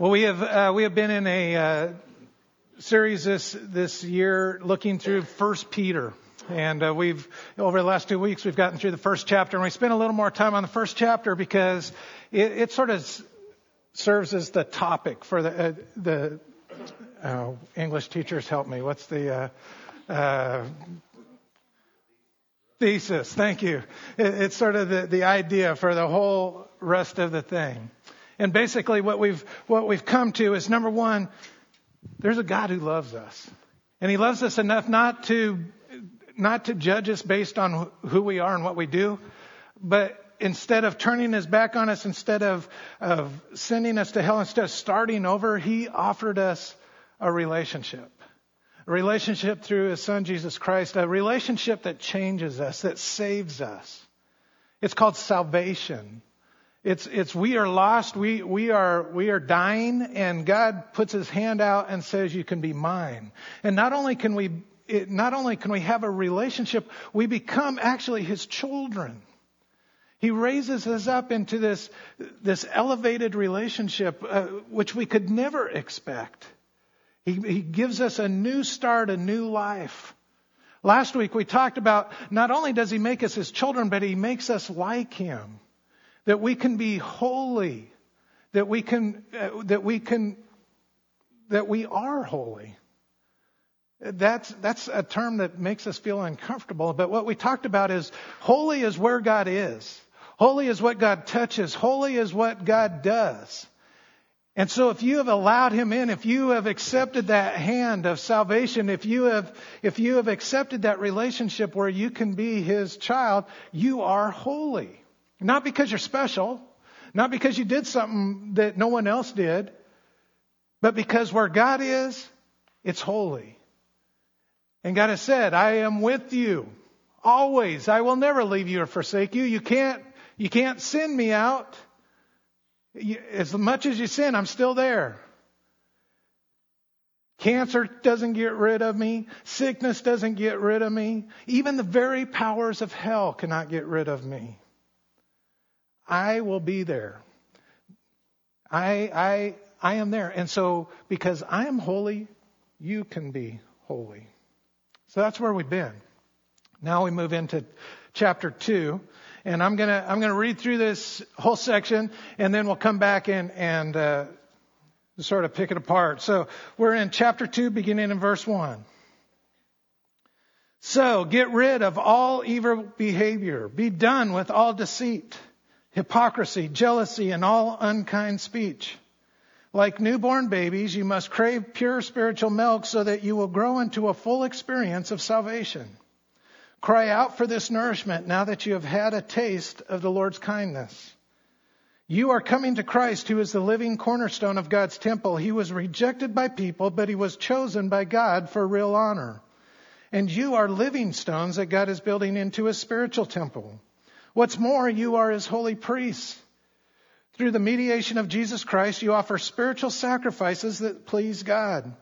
Well, we have uh, we have been in a uh, series this this year looking through First Peter, and uh, we've over the last two weeks we've gotten through the first chapter, and we spent a little more time on the first chapter because it, it sort of serves as the topic for the uh, the oh, English teachers help me. What's the uh, uh, thesis? Thank you. It, it's sort of the the idea for the whole rest of the thing. And basically what we've, what we've come to is number one, there's a God who loves us. And he loves us enough not to, not to judge us based on who we are and what we do, but instead of turning his back on us, instead of, of sending us to hell, instead of starting over, he offered us a relationship. A relationship through his son Jesus Christ, a relationship that changes us, that saves us. It's called salvation. It's, it's, we are lost, we, we are, we are dying, and God puts his hand out and says, you can be mine. And not only can we, it, not only can we have a relationship, we become actually his children. He raises us up into this, this elevated relationship, uh, which we could never expect. He, he gives us a new start, a new life. Last week we talked about not only does he make us his children, but he makes us like him that we can be holy, that we can, uh, that we can, that we are holy. That's, that's a term that makes us feel uncomfortable. But what we talked about is holy is where God is. Holy is what God touches. Holy is what God does. And so if you have allowed him in, if you have accepted that hand of salvation, if you have, if you have accepted that relationship where you can be his child, you are holy. Not because you're special, not because you did something that no one else did, but because where God is, it's holy. And God has said, I am with you always. I will never leave you or forsake you. You can't, you can't send me out. As much as you sin, I'm still there. Cancer doesn't get rid of me. Sickness doesn't get rid of me. Even the very powers of hell cannot get rid of me. I will be there. I, I, I am there. And so, because I am holy, you can be holy. So that's where we've been. Now we move into chapter two, and I'm gonna I'm gonna read through this whole section, and then we'll come back and and uh, sort of pick it apart. So we're in chapter two, beginning in verse one. So get rid of all evil behavior. Be done with all deceit hypocrisy, jealousy, and all unkind speech. Like newborn babies, you must crave pure spiritual milk so that you will grow into a full experience of salvation. Cry out for this nourishment now that you have had a taste of the Lord's kindness. You are coming to Christ, who is the living cornerstone of God's temple. He was rejected by people, but he was chosen by God for real honor. And you are living stones that God is building into a spiritual temple. What's more, you are his holy priests. Through the mediation of Jesus Christ, you offer spiritual sacrifices that please God.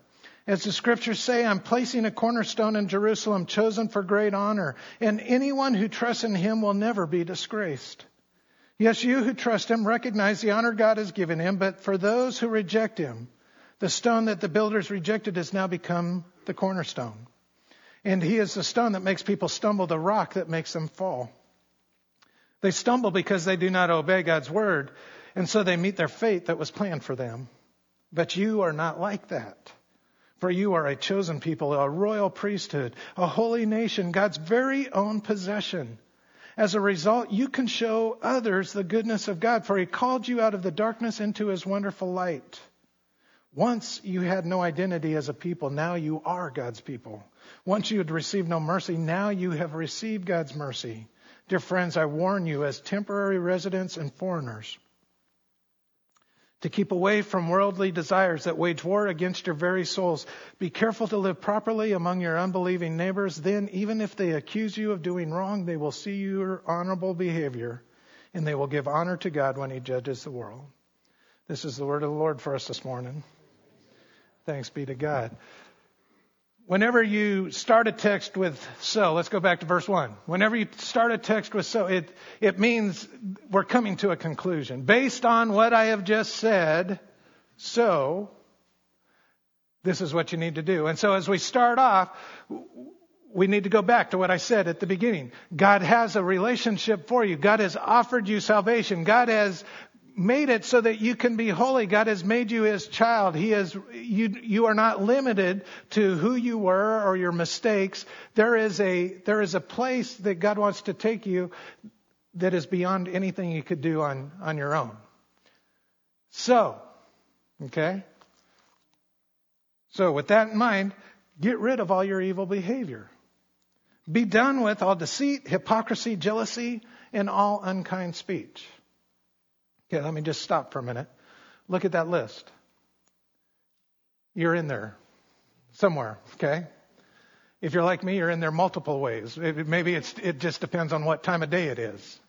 As the scriptures say, I'm placing a cornerstone in Jerusalem chosen for great honor, and anyone who trusts in him will never be disgraced. Yes, you who trust him recognize the honor God has given him, but for those who reject him, the stone that the builders rejected has now become the cornerstone. And he is the stone that makes people stumble, the rock that makes them fall. They stumble because they do not obey God's word, and so they meet their fate that was planned for them. But you are not like that. For you are a chosen people, a royal priesthood, a holy nation, God's very own possession. As a result, you can show others the goodness of God, for He called you out of the darkness into His wonderful light. Once you had no identity as a people, now you are God's people. Once you had received no mercy, now you have received God's mercy. Dear friends, I warn you as temporary residents and foreigners to keep away from worldly desires that wage war against your very souls. Be careful to live properly among your unbelieving neighbors. Then, even if they accuse you of doing wrong, they will see your honorable behavior and they will give honor to God when He judges the world. This is the word of the Lord for us this morning. Thanks be to God. Whenever you start a text with so, let's go back to verse 1. Whenever you start a text with so, it, it means we're coming to a conclusion. Based on what I have just said, So, this is what you need to do. And so as we start off, we need to go back to what I said at the beginning. God has a relationship for you. God has offered you salvation. God has made it so that you can be holy. God has made you his child. He is, you, you are not limited to who you were or your mistakes. There is a, there is a place that God wants to take you that is beyond anything you could do on, on your own. So, okay? So with that in mind, get rid of all your evil behavior. Be done with all deceit, hypocrisy, jealousy, and all unkind speech. Okay, let me just stop for a minute. Look at that list. You're in there somewhere, okay? If you're like me, you're in there multiple ways. Maybe it's, it just depends on what time of day it is.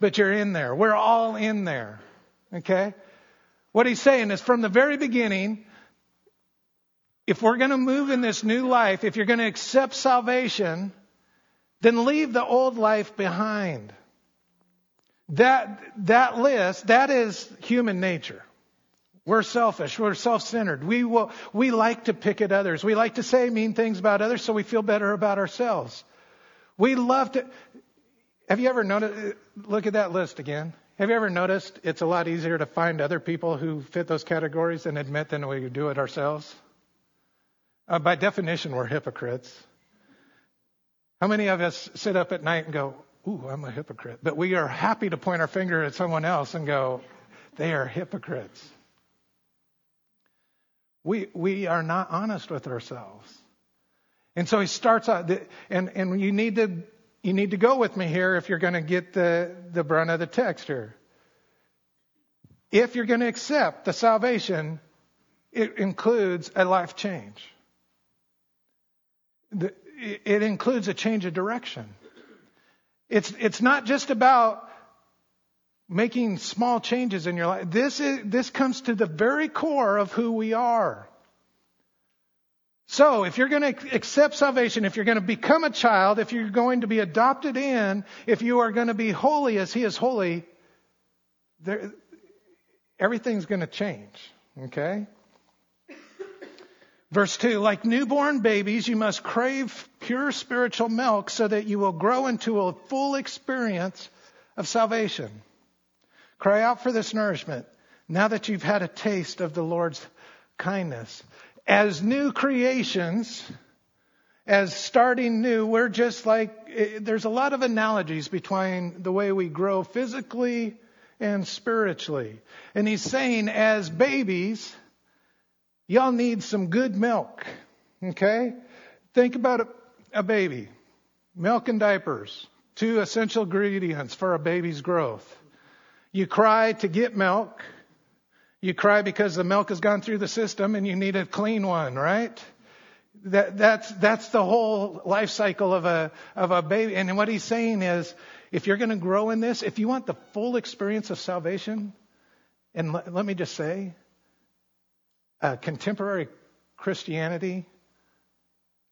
But you're in there. We're all in there, okay? What he's saying is from the very beginning, if we're going to move in this new life, if you're going to accept salvation, then leave the old life behind. That, that list, that is human nature. We're selfish. We're self-centered. We will, we like to pick at others. We like to say mean things about others so we feel better about ourselves. We love to, have you ever noticed, look at that list again. Have you ever noticed it's a lot easier to find other people who fit those categories and admit than we do it ourselves? Uh, by definition, we're hypocrites. How many of us sit up at night and go, Ooh, I'm a hypocrite? But we are happy to point our finger at someone else and go, They are hypocrites. We, we are not honest with ourselves. And so he starts out, and, and you need to, you need to go with me here if you're going to get the, the brunt of the text here. If you're going to accept the salvation, it includes a life change The, it includes a change of direction. It's, it's not just about making small changes in your life. This, is, this comes to the very core of who we are. So, if you're going to accept salvation, if you're going to become a child, if you're going to be adopted in, if you are going to be holy as He is holy, there, everything's going to change. Okay? Verse 2 Like newborn babies, you must crave pure spiritual milk so that you will grow into a full experience of salvation. Cry out for this nourishment now that you've had a taste of the Lord's kindness. As new creations, as starting new, we're just like, eh, there's a lot of analogies between the way we grow physically and spiritually. And he's saying, as babies, Y'all need some good milk. Okay? Think about a, a baby. Milk and diapers. Two essential ingredients for a baby's growth. You cry to get milk. You cry because the milk has gone through the system and you need a clean one, right? That, that's, that's the whole life cycle of a, of a baby. And what he's saying is, if you're going to grow in this, if you want the full experience of salvation, and let, let me just say, uh, contemporary Christianity,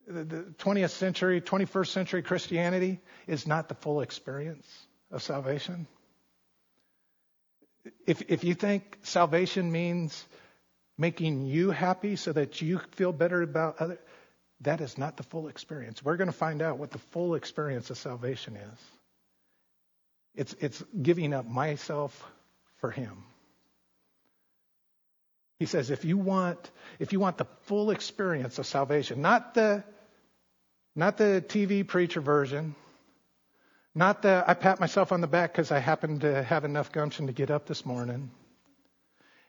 the, the 20th century, 21st century Christianity is not the full experience of salvation. If, if you think salvation means making you happy so that you feel better about other, that is not the full experience. We're going to find out what the full experience of salvation is. It's, it's giving up myself for Him. He says, if you want, if you want the full experience of salvation, not the, not the TV preacher version, not the I pat myself on the back because I happened to have enough gumption to get up this morning.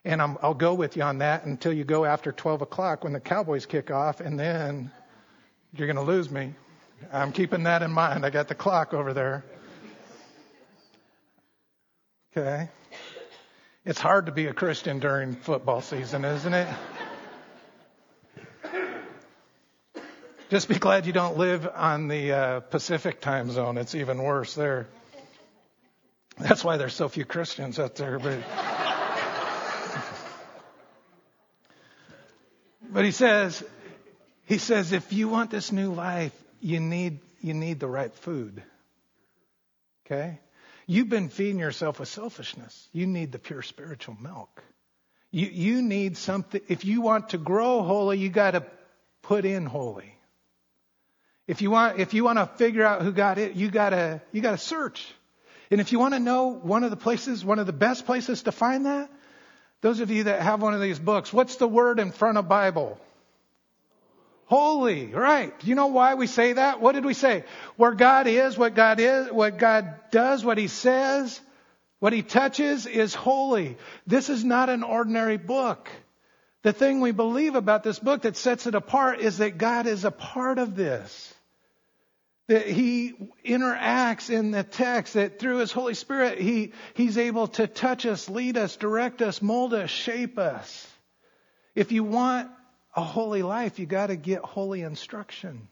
And i will go with you on that until you go after 12 o'clock when the Cowboys kick off, and then you're going to lose me. I'm keeping that in mind. I got the clock over there. Okay. It's hard to be a Christian during football season, isn't it? Just be glad you don't live on the uh, Pacific time zone. It's even worse there. That's why there's so few Christians out there. But, but he says, he says, if you want this new life, you need you need the right food. Okay? You've been feeding yourself with selfishness. You need the pure spiritual milk. You, you need something. If you want to grow holy, you got to put in holy. If you want, if you want to figure out who got it, you gotta, you gotta search. And if you want to know one of the places, one of the best places to find that, those of you that have one of these books, what's the word in front of Bible? Holy, right. You know why we say that? What did we say? Where God is, what God is, what God does, what He says, what He touches is holy. This is not an ordinary book. The thing we believe about this book that sets it apart is that God is a part of this. That He interacts in the text, that through His Holy Spirit, He, He's able to touch us, lead us, direct us, mold us, shape us. If you want a holy life, you gotta get holy instruction.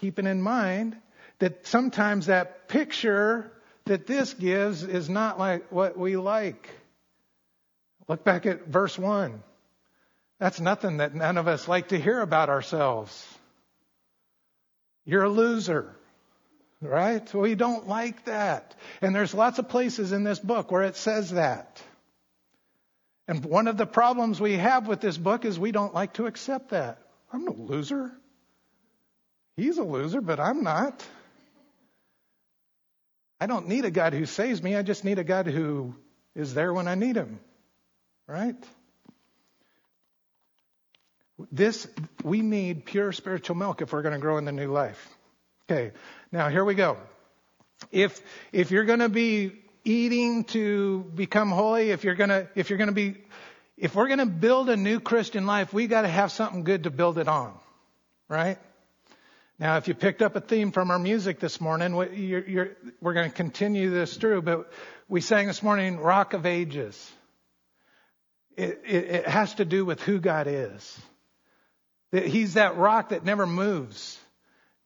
Keeping in mind that sometimes that picture that this gives is not like what we like. Look back at verse 1. That's nothing that none of us like to hear about ourselves. You're a loser, right? We don't like that. And there's lots of places in this book where it says that. And one of the problems we have with this book is we don't like to accept that. I'm no loser. He's a loser, but I'm not. I don't need a God who saves me. I just need a God who is there when I need him. Right? This, we need pure spiritual milk if we're going to grow in the new life. Okay, now here we go. If, if you're going to be eating to become holy, if you're to, if you're to be, if we're to build a new Christian life, we got to have something good to build it on. Right? Now, if you picked up a theme from our music this morning, you're, you're, we're going to continue this through, but we sang this morning, Rock of Ages. It, it, it has to do with who God is. That He's that rock that never moves.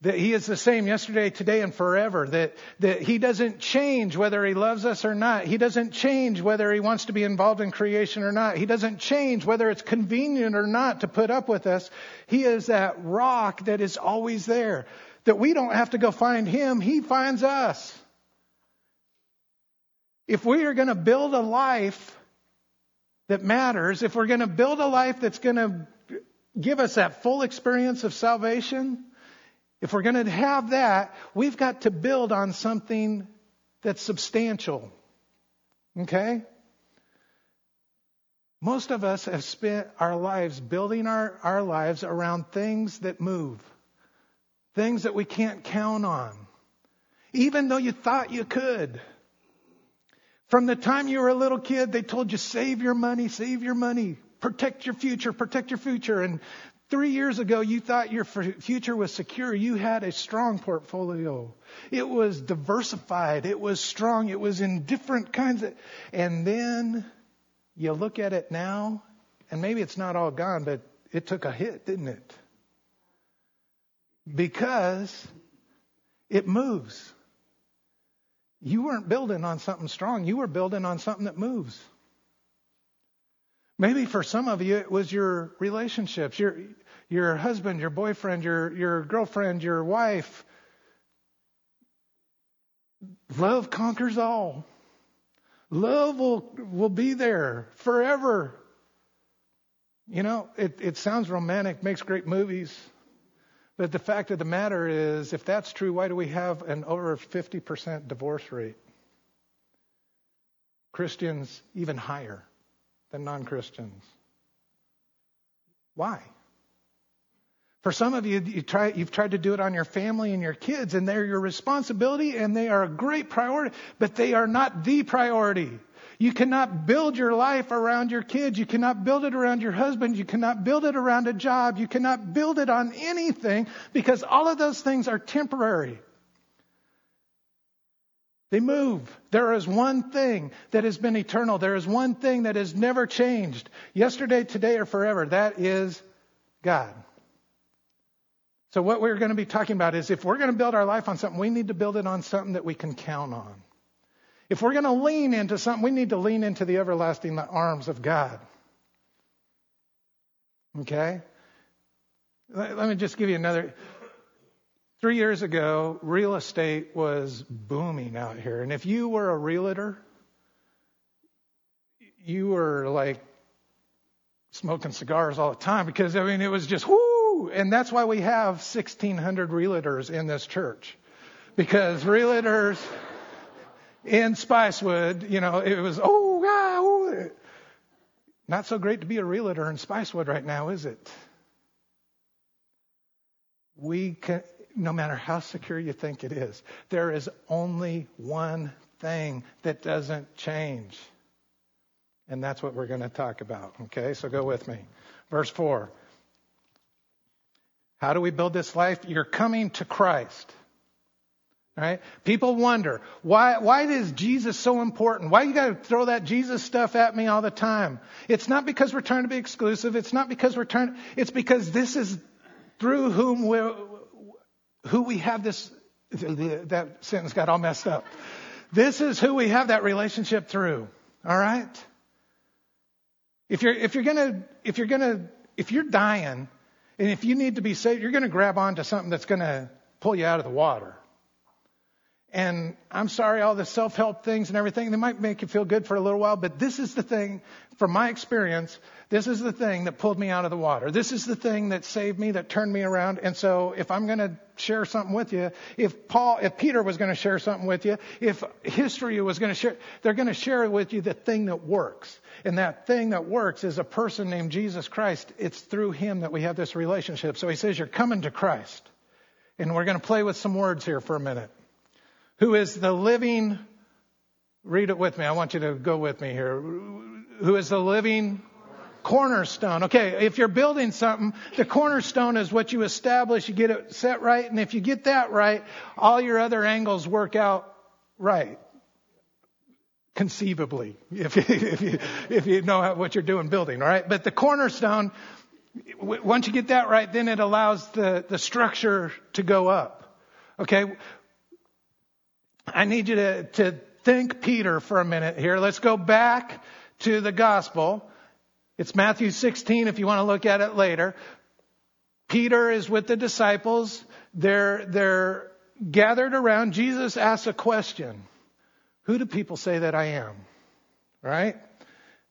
That He is the same yesterday, today, and forever. That, that He doesn't change whether He loves us or not. He doesn't change whether He wants to be involved in creation or not. He doesn't change whether it's convenient or not to put up with us. He is that rock that is always there. That we don't have to go find Him, He finds us. If we are going to build a life that matters, if we're going to build a life that's going to give us that full experience of salvation, if we're going to have that, we've got to build on something that's substantial. Okay? Most of us have spent our lives building our, our lives around things that move, things that we can't count on, even though you thought you could. From the time you were a little kid, they told you save your money, save your money, protect your future, protect your future. And three years ago, you thought your future was secure. You had a strong portfolio. It was diversified. It was strong. It was in different kinds of, and then you look at it now, and maybe it's not all gone, but it took a hit, didn't it? Because it moves. You weren't building on something strong. You were building on something that moves. Maybe for some of you, it was your relationships, your, your husband, your boyfriend, your, your girlfriend, your wife. Love conquers all. Love will, will be there forever. You know, it, it sounds romantic, makes great movies. But the fact of the matter is, if that's true, why do we have an over 50% divorce rate? Christians even higher than non Christians. Why? For some of you, you try, you've tried to do it on your family and your kids, and they're your responsibility, and they are a great priority, but they are not the priority. You cannot build your life around your kids. You cannot build it around your husband. You cannot build it around a job. You cannot build it on anything because all of those things are temporary. They move. There is one thing that has been eternal. There is one thing that has never changed. Yesterday, today, or forever. That is God. So what we're going to be talking about is if we're going to build our life on something, we need to build it on something that we can count on. If we're going to lean into something, we need to lean into the everlasting arms of God. Okay? Let me just give you another. Three years ago, real estate was booming out here. And if you were a realtor, you were like smoking cigars all the time because I mean it was just whoo, and that's why we have 1,600 realtors in this church because realtors in Spicewood, you know, it was oh God, oh. not so great to be a realtor in Spicewood right now, is it? We can, no matter how secure you think it is, there is only one thing that doesn't change. And that's what we're going to talk about. Okay, so go with me. Verse 4. How do we build this life? You're coming to Christ. Right? People wonder, why, why is Jesus so important? Why you gotta throw that Jesus stuff at me all the time? It's not because we're trying to be exclusive. It's not because we're trying, it's because this is through whom we who we have this, that sentence got all messed up. This is who we have that relationship through. All right? If you're, if you're gonna, if you're gonna, if you're dying, and if you need to be saved, you're gonna grab onto something that's gonna pull you out of the water. And I'm sorry, all the self-help things and everything, they might make you feel good for a little while, but this is the thing, from my experience, this is the thing that pulled me out of the water. This is the thing that saved me, that turned me around. And so if I'm going to share something with you, if Paul, if Peter was going to share something with you, if history was going to share, they're going to share with you the thing that works. And that thing that works is a person named Jesus Christ. It's through him that we have this relationship. So he says, you're coming to Christ. And we're going to play with some words here for a minute who is the living, read it with me. I want you to go with me here. Who is the living cornerstone. Okay, if you're building something, the cornerstone is what you establish, you get it set right, and if you get that right, all your other angles work out right. Conceivably, if, you, if you, if you know what you're doing building, all right? But the cornerstone, once you get that right, then it allows the, the structure to go up. Okay, I need you to, to think Peter for a minute here. Let's go back to the gospel. It's Matthew 16 if you want to look at it later. Peter is with the disciples. They're, they're gathered around. Jesus asks a question. Who do people say that I am? Right?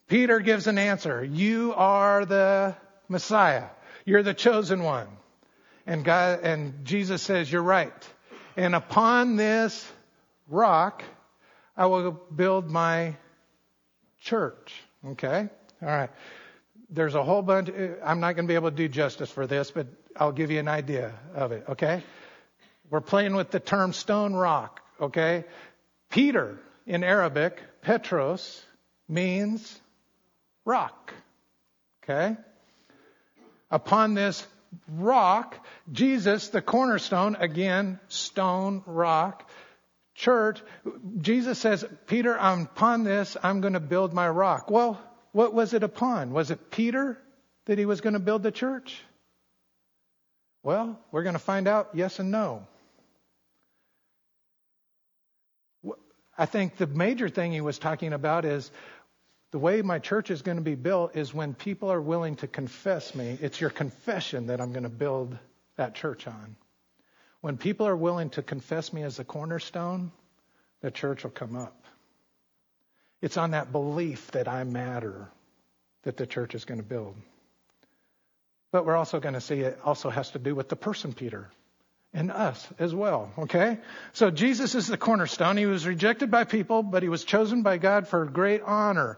Peter gives an answer. You are the Messiah. You're the chosen one. And God, and Jesus says, you're right. And upon this rock, I will build my church. Okay? All right. There's a whole bunch, eh, I'm not going to be able to do justice for this, but I'll give you an idea of it. Okay? We're playing with the term stone rock. Okay? Peter in Arabic, Petros, means rock. Okay? Upon this rock, Jesus, the cornerstone, again, stone, rock, church, Jesus says, Peter, I'm upon this, I'm going to build my rock. Well, what was it upon? Was it Peter that he was going to build the church? Well, we're going to find out yes and no. I think the major thing he was talking about is the way my church is going to be built is when people are willing to confess me. It's your confession that I'm going to build that church on. When people are willing to confess me as a cornerstone, the church will come up. It's on that belief that I matter that the church is going to build. But we're also going to see it also has to do with the person Peter and us as well. Okay? So Jesus is the cornerstone. He was rejected by people, but he was chosen by God for great honor.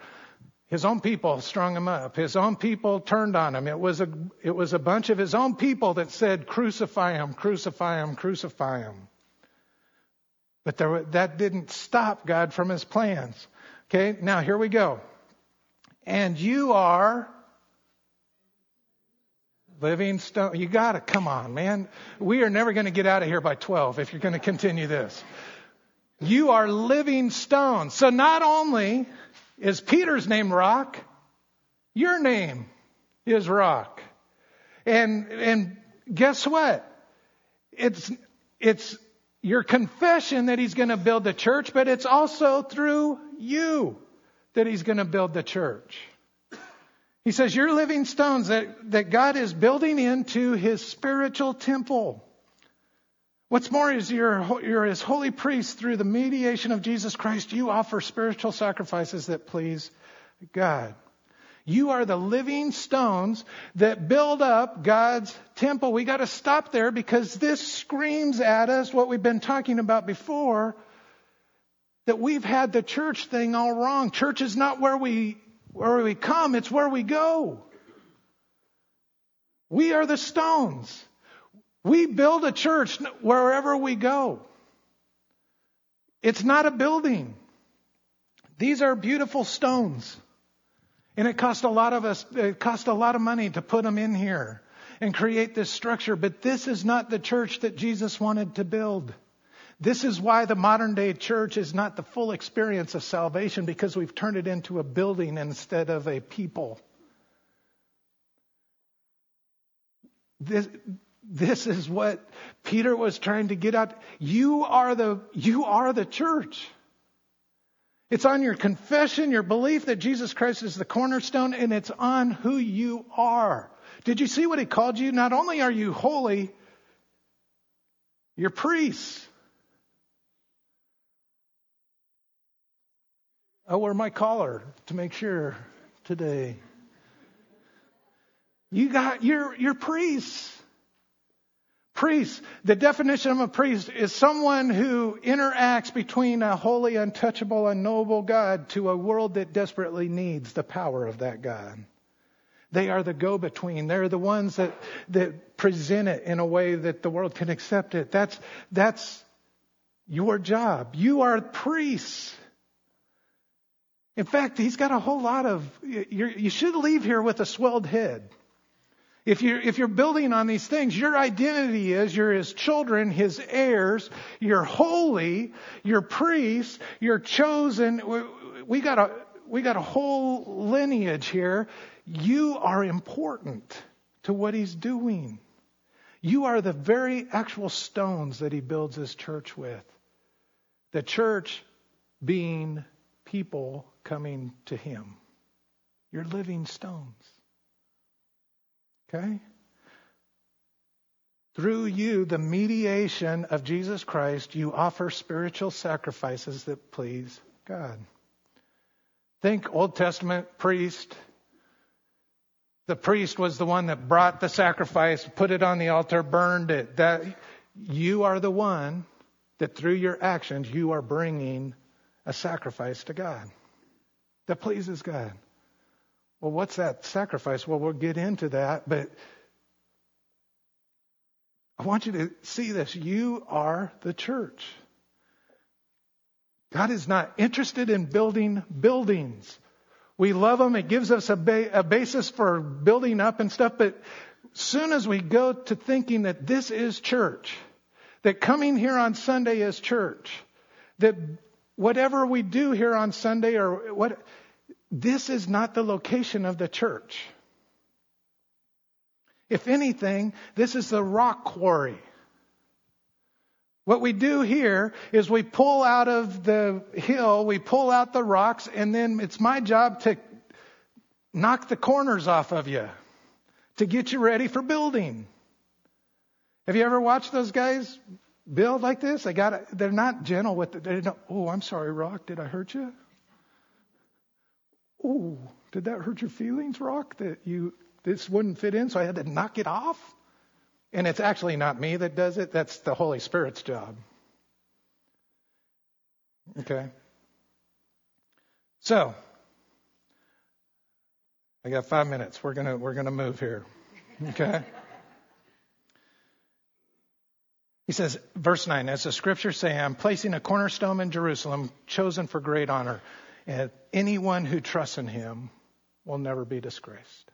His own people strung him up. His own people turned on him. It was a, it was a bunch of his own people that said, crucify him, crucify him, crucify him. But there, that didn't stop God from his plans. Okay, now here we go. And you are living stone. You gotta, come on, man. We are never gonna get out of here by 12 if you're gonna continue this. You are living stones. So not only is Peter's name Rock? Your name is Rock. And, and guess what? It's, it's your confession that he's going to build the church, but it's also through you that he's going to build the church. He says, You're living stones that, that God is building into his spiritual temple. What's more is you're, you're holy priest through the mediation of Jesus Christ. You offer spiritual sacrifices that please God. You are the living stones that build up God's temple. We got to stop there because this screams at us what we've been talking about before that we've had the church thing all wrong. Church is not where we where we come, it's where we go. We are the stones. We build a church wherever we go. It's not a building. These are beautiful stones. And it cost a lot of us, it cost a lot of money to put them in here and create this structure. But this is not the church that Jesus wanted to build. This is why the modern day church is not the full experience of salvation because we've turned it into a building instead of a people. This, this is what Peter was trying to get out. You are the, you are the church. It's on your confession, your belief that Jesus Christ is the cornerstone, and it's on who you are. Did you see what he called you? Not only are you holy, you're priests. I wear my collar to make sure today. You got your your priests. Priest, the definition of a priest is someone who interacts between a holy, untouchable, and noble God to a world that desperately needs the power of that God. They are the go between. They're the ones that, that present it in a way that the world can accept it. That's, that's your job. You are priests. In fact, he's got a whole lot of, you should leave here with a swelled head. If you're, if you're building on these things, your identity is you're his children, his heirs, you're holy, you're priests, you're chosen. We got a, we got a whole lineage here. You are important to what he's doing. You are the very actual stones that he builds his church with. The church being people coming to him. You're living stones. Okay? Through you, the mediation of Jesus Christ, you offer spiritual sacrifices that please God. Think Old Testament priest. The priest was the one that brought the sacrifice, put it on the altar, burned it. That you are the one that through your actions you are bringing a sacrifice to God that pleases God. Well, what's that sacrifice? Well, we'll get into that, but I want you to see this. You are the church. God is not interested in building buildings. We love them. It gives us a, ba- a basis for building up and stuff. But soon as we go to thinking that this is church, that coming here on Sunday is church, that whatever we do here on Sunday or what, this is not the location of the church. If anything, this is the rock quarry. What we do here is we pull out of the hill, we pull out the rocks, and then it's my job to knock the corners off of you to get you ready for building. Have you ever watched those guys build like this? They got they're not gentle with it. They don't, oh, I'm sorry, rock, did I hurt you? Oh, did that hurt your feelings, Rock? That you this wouldn't fit in, so I had to knock it off? And it's actually not me that does it, that's the Holy Spirit's job. Okay? So, I got five minutes. We're gonna we're gonna move here. Okay? He says, verse 9, as the scriptures say, I'm placing a cornerstone in Jerusalem, chosen for great honor. And anyone who trusts in him will never be disgraced.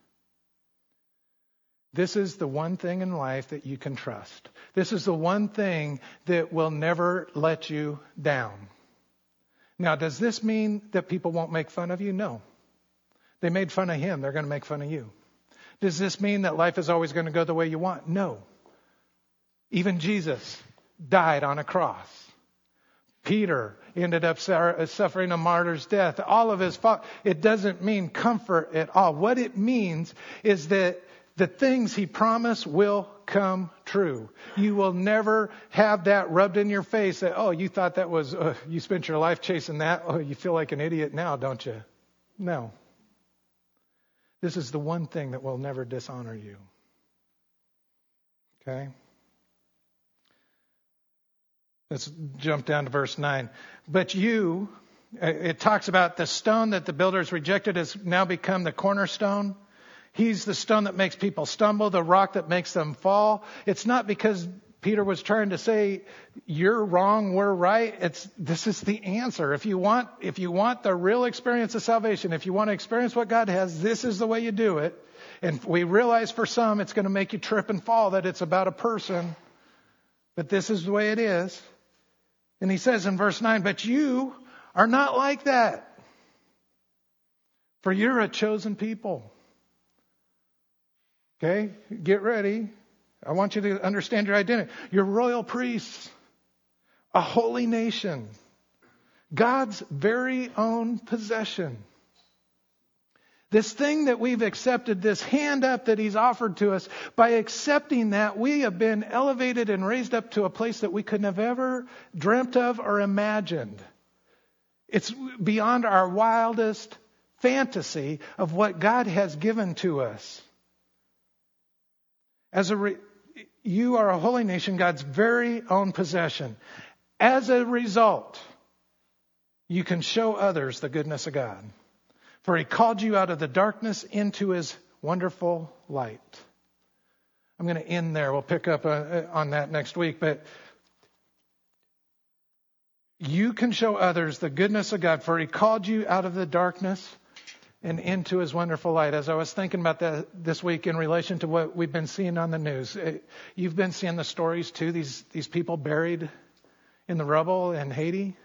This is the one thing in life that you can trust. This is the one thing that will never let you down. Now, does this mean that people won't make fun of you? No. They made fun of him, they're going to make fun of you. Does this mean that life is always going to go the way you want? No. Even Jesus died on a cross. Peter ended up suffering a martyr's death. All of his fault. It doesn't mean comfort at all. What it means is that the things he promised will come true. You will never have that rubbed in your face that, oh, you thought that was, uh, you spent your life chasing that. Oh, you feel like an idiot now, don't you? No. This is the one thing that will never dishonor you. Okay? Let's jump down to verse 9. But you, uh, it talks about the stone that the builders rejected has now become the cornerstone. He's the stone that makes people stumble, the rock that makes them fall. It's not because Peter was trying to say you're wrong, we're right. It's this is the answer. If you want if you want the real experience of salvation, if you want to experience what God has, this is the way you do it. And we realize for some it's going to make you trip and fall that it's about a person, but this is the way it is. And he says in verse 9, but you are not like that. For you're a chosen people. Okay? Get ready. I want you to understand your identity. You're royal priests, a holy nation, God's very own possession. This thing that we've accepted, this hand up that He's offered to us, by accepting that, we have been elevated and raised up to a place that we couldn't have ever dreamt of or imagined. It's beyond our wildest fantasy of what God has given to us. As a re- you are a holy nation, God's very own possession. As a result, you can show others the goodness of God. For he called you out of the darkness into his wonderful light. I'm going to end there. We'll pick up uh, on that next week. But you can show others the goodness of God, for he called you out of the darkness and into his wonderful light. As I was thinking about that this week in relation to what we've been seeing on the news, uh, you've been seeing the stories too, these, these people buried in the rubble in Haiti.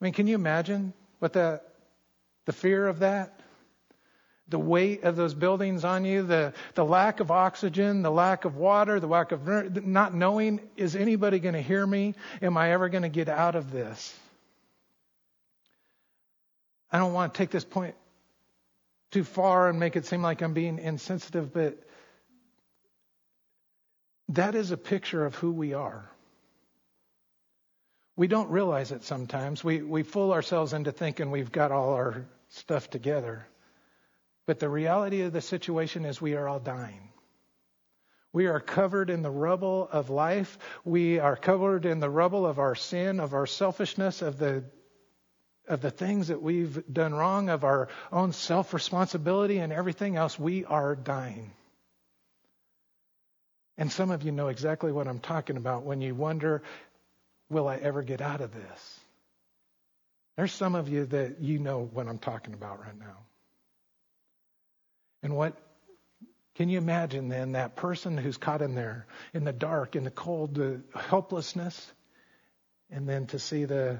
I mean, can you imagine what that the fear of that, the weight of those buildings on you, the, the lack of oxygen, the lack of water, the lack of not knowing, is anybody going to hear me? Am I ever going to get out of this? I don't want to take this point too far and make it seem like I'm being insensitive, but that is a picture of who we are. We don't realize it sometimes. We, we fool ourselves into thinking we've got all our stuff together. But the reality of the situation is we are all dying. We are covered in the rubble of life. We are covered in the rubble of our sin, of our selfishness, of the of the things that we've done wrong, of our own self responsibility and everything else. We are dying. And some of you know exactly what I'm talking about when you wonder, will I ever get out of this? There's some of you that you know what I'm talking about right now. And what can you imagine then that person who's caught in there in the dark, in the cold, the helplessness, and then to see the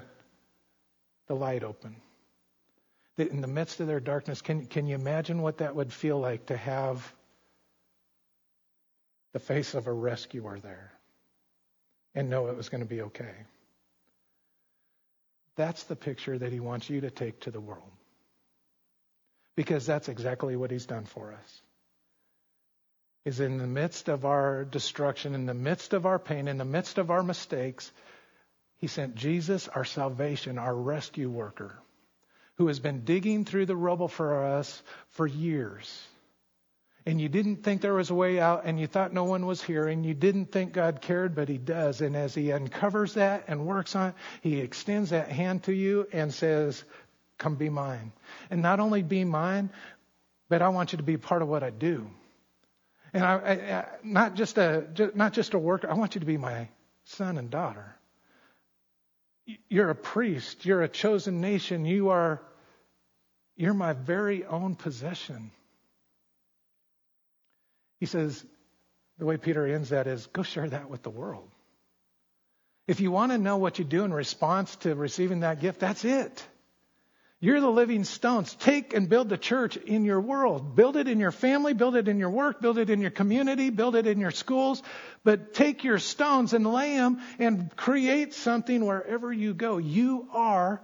the light open. That In the midst of their darkness, can, can you imagine what that would feel like to have the face of a rescuer there and know it was going to be okay? That's the picture that he wants you to take to the world. Because that's exactly what he's done for us. Is in the midst of our destruction, in the midst of our pain, in the midst of our mistakes, he sent Jesus, our salvation, our rescue worker, who has been digging through the rubble for us for years and you didn't think there was a way out and you thought no one was hearing, you didn't think God cared, but He does. And as He uncovers that and works on it, He extends that hand to you and says, Come be mine. And not only be mine, but I want you to be part of what I do. And I, I, I not just a not just a worker. I want you to be my son and daughter. You're a priest. You're a chosen nation. You are. You're my very own possession. He says, the way Peter ends that is go share that with the world. If you want to know what you do in response to receiving that gift, that's it. You're the living stones. Take and build the church in your world. Build it in your family, build it in your work, build it in your community, build it in your schools. But take your stones and lay them and create something wherever you go. You are